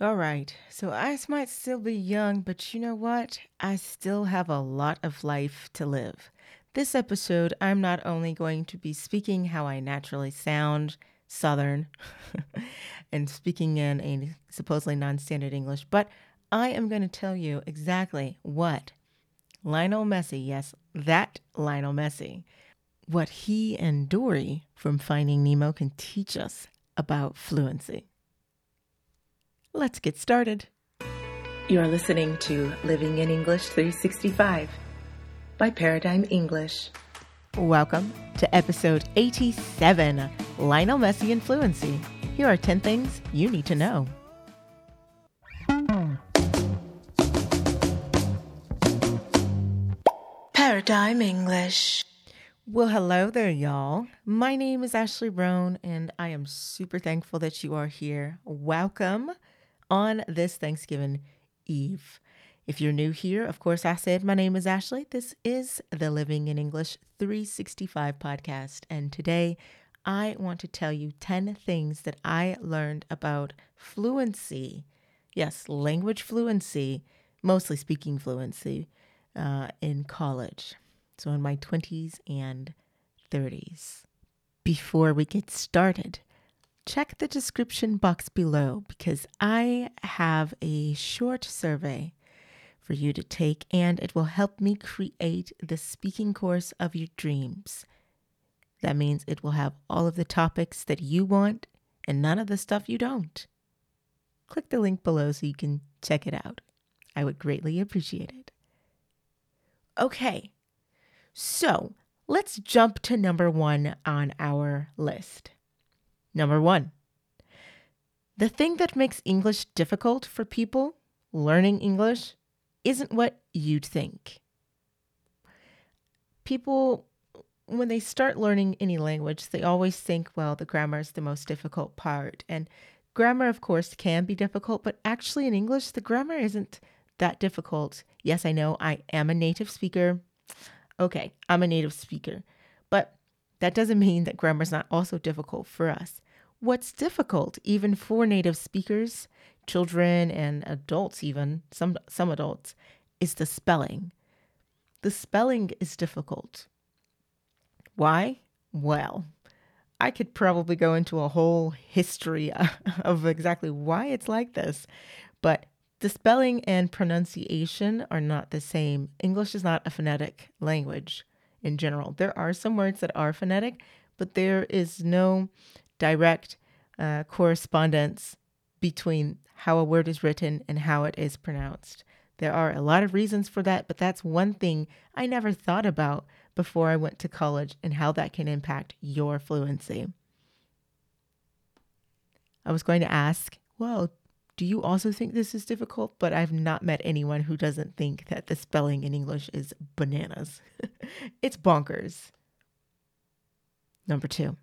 All right, so I might still be young, but you know what? I still have a lot of life to live. This episode, I'm not only going to be speaking how I naturally sound, Southern, and speaking in a supposedly non standard English, but I am going to tell you exactly what Lionel Messi, yes, that Lionel Messi, what he and Dory from Finding Nemo can teach us about fluency. Let's get started. You're listening to Living in English 365 by Paradigm English. Welcome to episode 87 Lionel Messi and Fluency. Here are 10 things you need to know. Paradigm English. Well, hello there, y'all. My name is Ashley Brown, and I am super thankful that you are here. Welcome on this Thanksgiving Eve. If you're new here, of course, I said my name is Ashley. This is the Living in English 365 podcast. And today I want to tell you 10 things that I learned about fluency. Yes, language fluency, mostly speaking fluency uh, in college. So in my 20s and 30s. Before we get started, check the description box below because I have a short survey for you to take and it will help me create the speaking course of your dreams. That means it will have all of the topics that you want and none of the stuff you don't. Click the link below so you can check it out. I would greatly appreciate it. Okay, so let's jump to number one on our list. Number one, the thing that makes English difficult for people learning English isn't what you'd think. People, when they start learning any language, they always think, well, the grammar is the most difficult part. And grammar, of course, can be difficult, but actually in English, the grammar isn't that difficult. Yes, I know I am a native speaker. Okay, I'm a native speaker. But that doesn't mean that grammar is not also difficult for us. What's difficult, even for native speakers, children and adults, even some some adults, is the spelling. The spelling is difficult. Why? Well, I could probably go into a whole history of exactly why it's like this, but the spelling and pronunciation are not the same. English is not a phonetic language in general. There are some words that are phonetic, but there is no direct uh, correspondence between how a word is written and how it is pronounced. There are a lot of reasons for that, but that's one thing I never thought about before I went to college and how that can impact your fluency. I was going to ask, well, do you also think this is difficult? But I've not met anyone who doesn't think that the spelling in English is bananas. it's bonkers. Number two,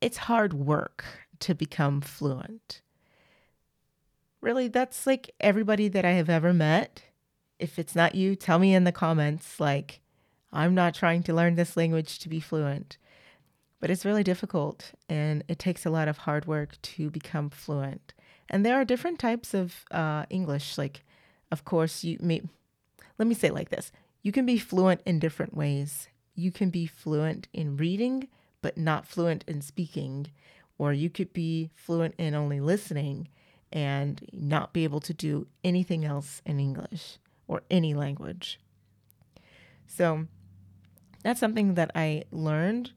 it's hard work to become fluent. Really, that's like everybody that I have ever met. If it's not you, tell me in the comments. Like, I'm not trying to learn this language to be fluent, but it's really difficult and it takes a lot of hard work to become fluent. And there are different types of uh, English. Like, of course, you may, let me say like this you can be fluent in different ways. You can be fluent in reading but not fluent in speaking, or you could be fluent in only listening and not be able to do anything else in English or any language. So that's something that I learned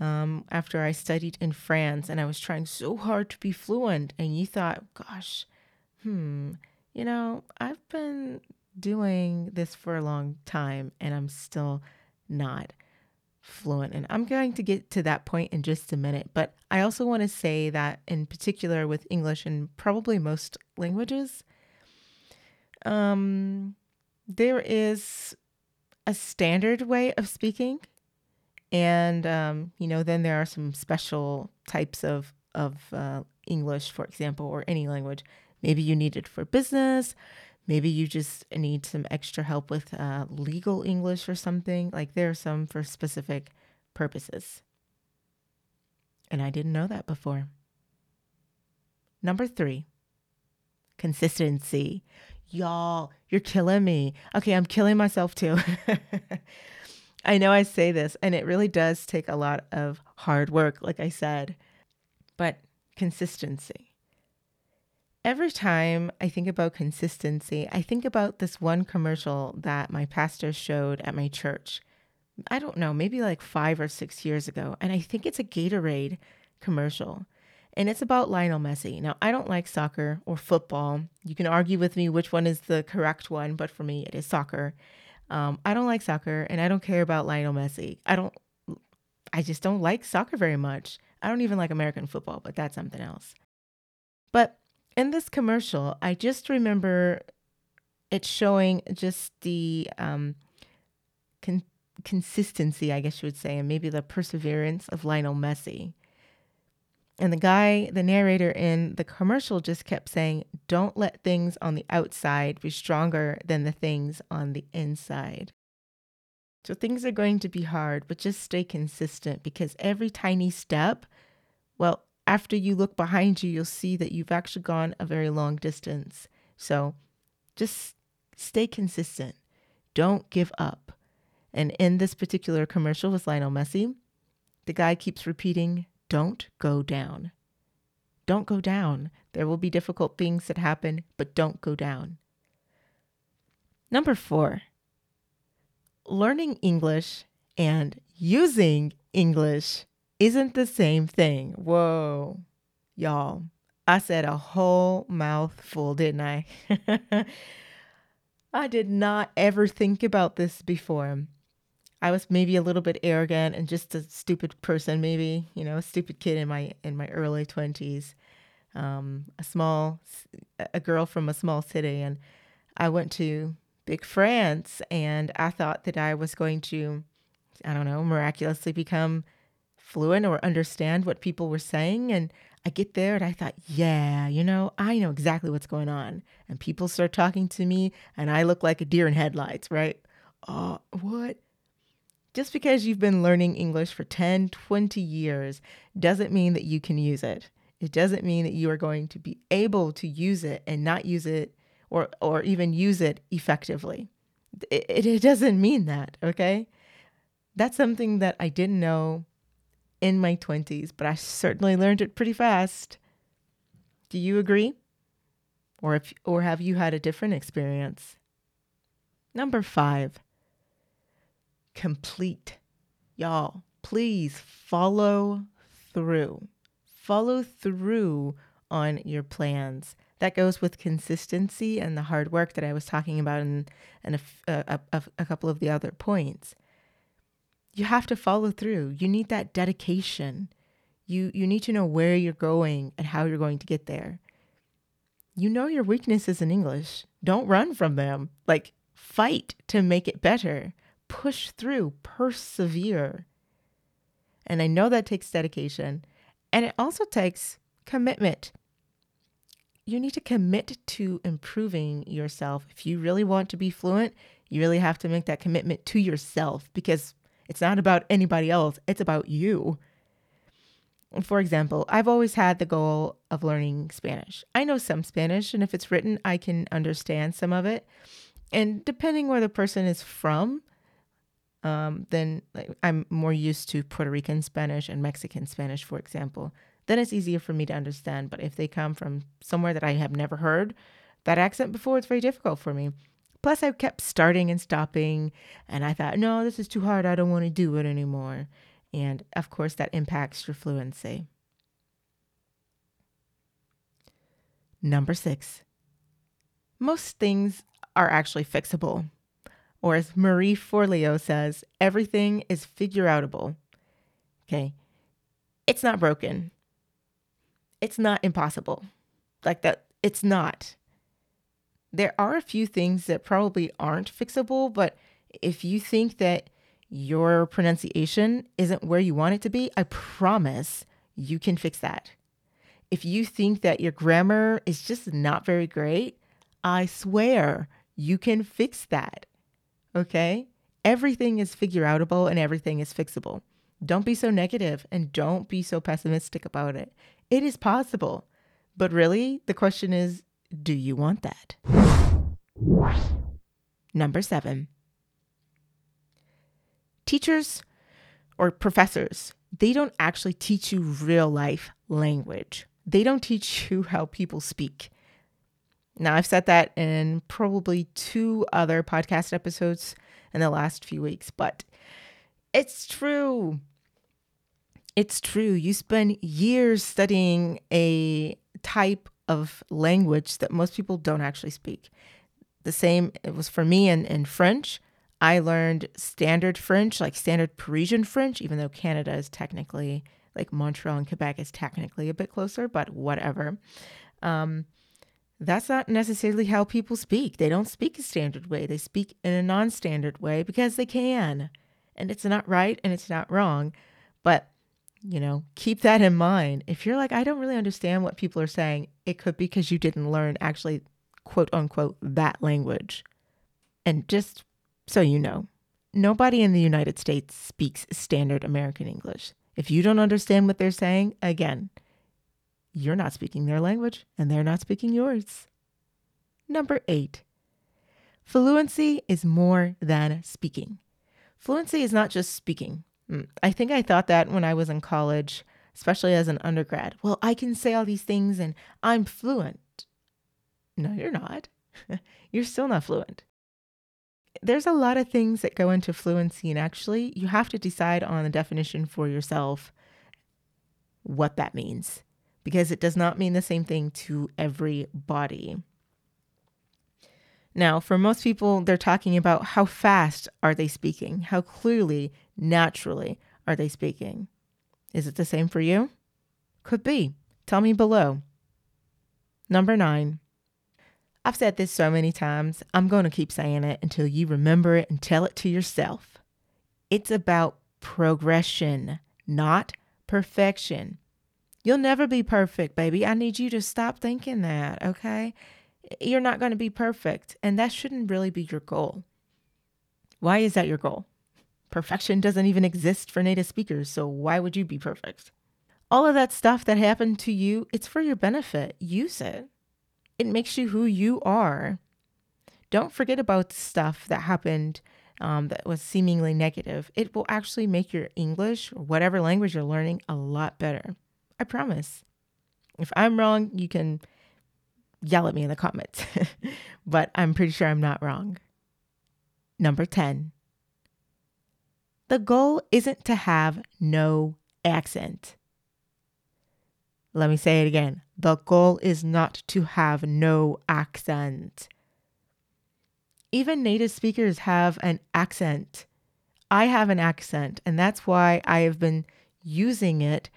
um, after I studied in France and I was trying so hard to be fluent. And you thought, gosh, hmm, you know, I've been doing this for a long time and I'm still not fluent. And I'm going to get to that point in just a minute. But I also want to say that, in particular with English and probably most languages, um, there is a standard way of speaking. And, um, you know, then there are some special types of, of uh, English, for example, or any language. Maybe you need it for business. Maybe you just need some extra help with uh, legal English or something. Like there are some for specific purposes. And I didn't know that before. Number three, consistency. Y'all, you're killing me. Okay, I'm killing myself too. I know I say this, and it really does take a lot of hard work, like I said, but consistency. Every time I think about consistency, I think about this one commercial that my pastor showed at my church. I don't know, maybe like five or six years ago. And I think it's a Gatorade commercial. And it's about Lionel Messi. Now, I don't like soccer or football. You can argue with me which one is the correct one, but for me, it is soccer. Um, I don't like soccer and I don't care about Lionel Messi. I don't, I just don't like soccer very much. I don't even like American football, but that's something else. But in this commercial, I just remember it showing just the um, con- consistency, I guess you would say, and maybe the perseverance of Lionel Messi. And the guy, the narrator in the commercial just kept saying, Don't let things on the outside be stronger than the things on the inside. So things are going to be hard, but just stay consistent because every tiny step, well, after you look behind you, you'll see that you've actually gone a very long distance. So just stay consistent. Don't give up. And in this particular commercial with Lionel Messi, the guy keeps repeating, don't go down. Don't go down. There will be difficult things that happen, but don't go down. Number four, learning English and using English isn't the same thing. Whoa, y'all. I said a whole mouthful, didn't I? I did not ever think about this before. I was maybe a little bit arrogant and just a stupid person, maybe you know, a stupid kid in my in my early twenties, um, a small, a girl from a small city, and I went to big France, and I thought that I was going to, I don't know, miraculously become fluent or understand what people were saying, and I get there and I thought, yeah, you know, I know exactly what's going on. And people start talking to me and I look like a deer in headlights, right? Oh, what? Just because you've been learning English for 10, 20 years doesn't mean that you can use it. It doesn't mean that you are going to be able to use it and not use it or, or even use it effectively. It, it, it doesn't mean that, okay? That's something that I didn't know in my 20s, but I certainly learned it pretty fast. Do you agree? Or if or have you had a different experience? Number 5 complete. Y'all, please follow through. Follow through on your plans. That goes with consistency and the hard work that I was talking about in, in a, uh, a, a couple of the other points. You have to follow through. You need that dedication. You, you need to know where you're going and how you're going to get there. You know your weaknesses in English. Don't run from them. Like, fight to make it better push through, persevere. And I know that takes dedication and it also takes commitment. You need to commit to improving yourself. If you really want to be fluent, you really have to make that commitment to yourself because it's not about anybody else, it's about you. For example, I've always had the goal of learning Spanish. I know some Spanish, and if it's written, I can understand some of it. And depending where the person is from, um, then like, I'm more used to Puerto Rican Spanish and Mexican Spanish, for example. Then it's easier for me to understand. But if they come from somewhere that I have never heard that accent before, it's very difficult for me. Plus, I kept starting and stopping, and I thought, no, this is too hard. I don't want to do it anymore. And of course, that impacts your fluency. Number six, most things are actually fixable or as Marie Forleo says, everything is figure outable. Okay. It's not broken. It's not impossible. Like that, it's not. There are a few things that probably aren't fixable, but if you think that your pronunciation isn't where you want it to be, I promise you can fix that. If you think that your grammar is just not very great, I swear you can fix that. Okay? Everything is figure outable and everything is fixable. Don't be so negative and don't be so pessimistic about it. It is possible. But really, the question is Do you want that? Number seven. Teachers or professors, they don't actually teach you real life language. They don't teach you how people speak. Now, I've said that in probably two other podcast episodes in the last few weeks, but it's true. It's true. You spend years studying a type of language that most people don't actually speak. The same it was for me in, in French. I learned standard French, like standard Parisian French, even though Canada is technically, like Montreal and Quebec is technically a bit closer, but whatever. Um, that's not necessarily how people speak. They don't speak a standard way, they speak in a non standard way because they can. And it's not right and it's not wrong. But, you know, keep that in mind. If you're like, I don't really understand what people are saying, it could be because you didn't learn actually, quote unquote, that language. And just so you know, nobody in the United States speaks standard American English. If you don't understand what they're saying, again, you're not speaking their language and they're not speaking yours. Number eight, fluency is more than speaking. Fluency is not just speaking. Mm, I think I thought that when I was in college, especially as an undergrad. Well, I can say all these things and I'm fluent. No, you're not. you're still not fluent there's a lot of things that go into fluency, and actually, you have to decide on the definition for yourself what that means because it does not mean the same thing to everybody. Now, for most people, they're talking about how fast are they speaking? How clearly, naturally are they speaking? Is it the same for you? Could be. Tell me below. Number nine, I've said this so many times, I'm going to keep saying it until you remember it and tell it to yourself. It's about progression, not perfection. You'll never be perfect, baby. I need you to stop thinking that, okay? You're not going to be perfect, and that shouldn't really be your goal. Why is that your goal? Perfection doesn't even exist for native speakers, so why would you be perfect? All of that stuff that happened to you, it's for your benefit. Use it. It makes you who you are. Don't forget about stuff that happened um, that was seemingly negative. It will actually make your English or whatever language you're learning a lot better. I promise. If I'm wrong, you can yell at me in the comments, but I'm pretty sure I'm not wrong. Number 10. The goal isn't to have no accent. Let me say it again. The goal is not to have no accent. Even native speakers have an accent. I have an accent, and that's why I have been using it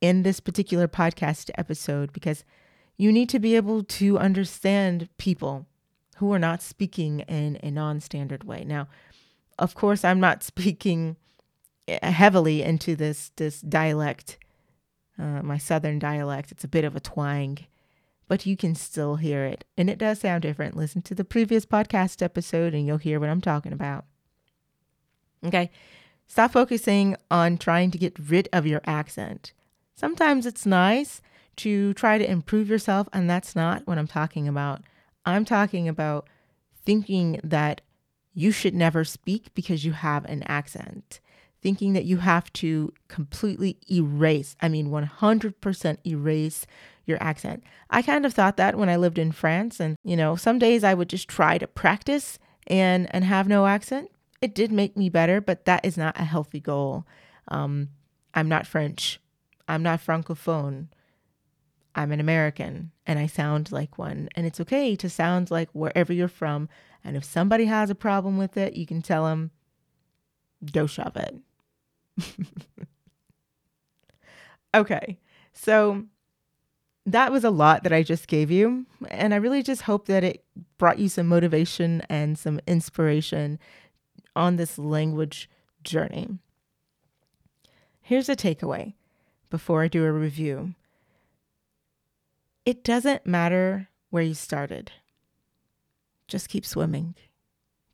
in this particular podcast episode because you need to be able to understand people who are not speaking in a non standard way. Now, of course, I'm not speaking heavily into this this dialect uh, my southern dialect. It's a bit of a twang, but you can still hear it. And it does sound different. Listen to the previous podcast episode and you'll hear what I'm talking about. Okay. Stop focusing on trying to get rid of your accent. Sometimes it's nice to try to improve yourself, and that's not what I'm talking about. I'm talking about thinking that you should never speak because you have an accent thinking that you have to completely erase, I mean, 100% erase your accent. I kind of thought that when I lived in France and, you know, some days I would just try to practice and and have no accent. It did make me better, but that is not a healthy goal. Um, I'm not French. I'm not francophone. I'm an American and I sound like one. And it's okay to sound like wherever you're from. And if somebody has a problem with it, you can tell them, go shove it. okay. So that was a lot that I just gave you. And I really just hope that it brought you some motivation and some inspiration on this language journey. Here's a takeaway before I do a review it doesn't matter where you started, just keep swimming.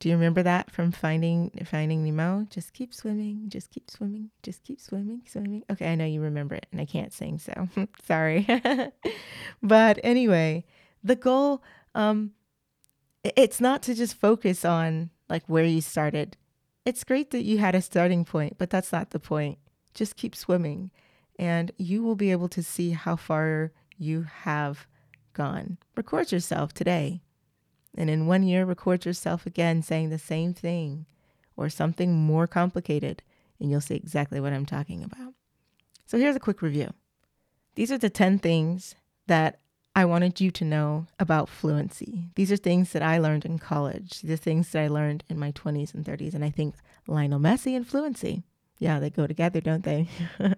Do you remember that from Finding Finding Nemo? Just keep swimming, just keep swimming, just keep swimming, swimming. Okay, I know you remember it, and I can't sing, so sorry. but anyway, the goal, um, it's not to just focus on like where you started. It's great that you had a starting point, but that's not the point. Just keep swimming and you will be able to see how far you have gone. Record yourself today. And in one year, record yourself again saying the same thing or something more complicated, and you'll see exactly what I'm talking about. So here's a quick review. These are the 10 things that I wanted you to know about fluency. These are things that I learned in college, the things that I learned in my 20s and 30s. And I think Lionel Messi and fluency, yeah, they go together, don't they?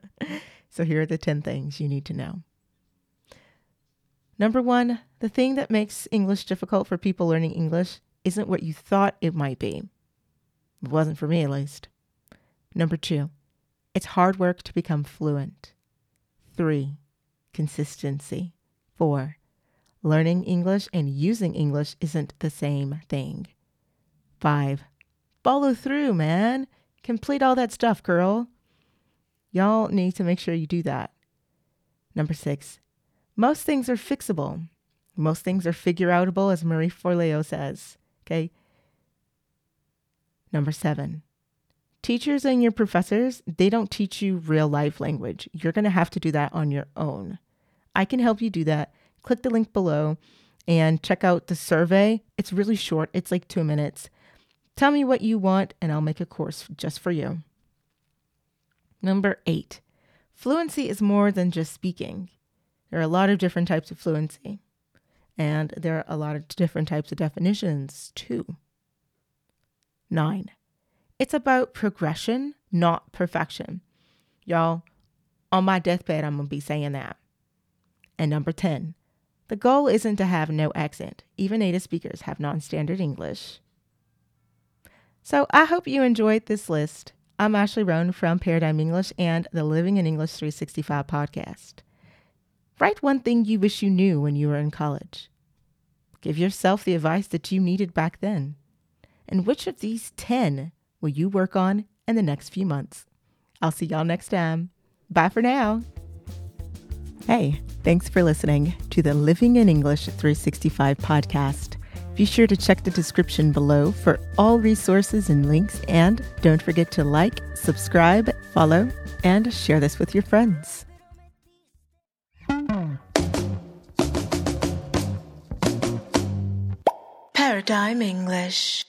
so here are the 10 things you need to know. Number one, the thing that makes English difficult for people learning English isn't what you thought it might be. It wasn't for me, at least. Number two, it's hard work to become fluent. Three, consistency. Four, learning English and using English isn't the same thing. Five, follow through, man. Complete all that stuff, girl. Y'all need to make sure you do that. Number six, most things are fixable. Most things are figure outable, as Marie Forleo says. Okay. Number seven, teachers and your professors, they don't teach you real life language. You're going to have to do that on your own. I can help you do that. Click the link below and check out the survey. It's really short, it's like two minutes. Tell me what you want, and I'll make a course just for you. Number eight, fluency is more than just speaking. There are a lot of different types of fluency, and there are a lot of different types of definitions too. Nine, it's about progression, not perfection. Y'all, on my deathbed, I'm going to be saying that. And number 10, the goal isn't to have no accent. Even native speakers have non standard English. So I hope you enjoyed this list. I'm Ashley Brown from Paradigm English and the Living in English 365 podcast. Write one thing you wish you knew when you were in college. Give yourself the advice that you needed back then. And which of these 10 will you work on in the next few months? I'll see y'all next time. Bye for now. Hey, thanks for listening to the Living in English 365 podcast. Be sure to check the description below for all resources and links, and don't forget to like, subscribe, follow, and share this with your friends. Paradigm English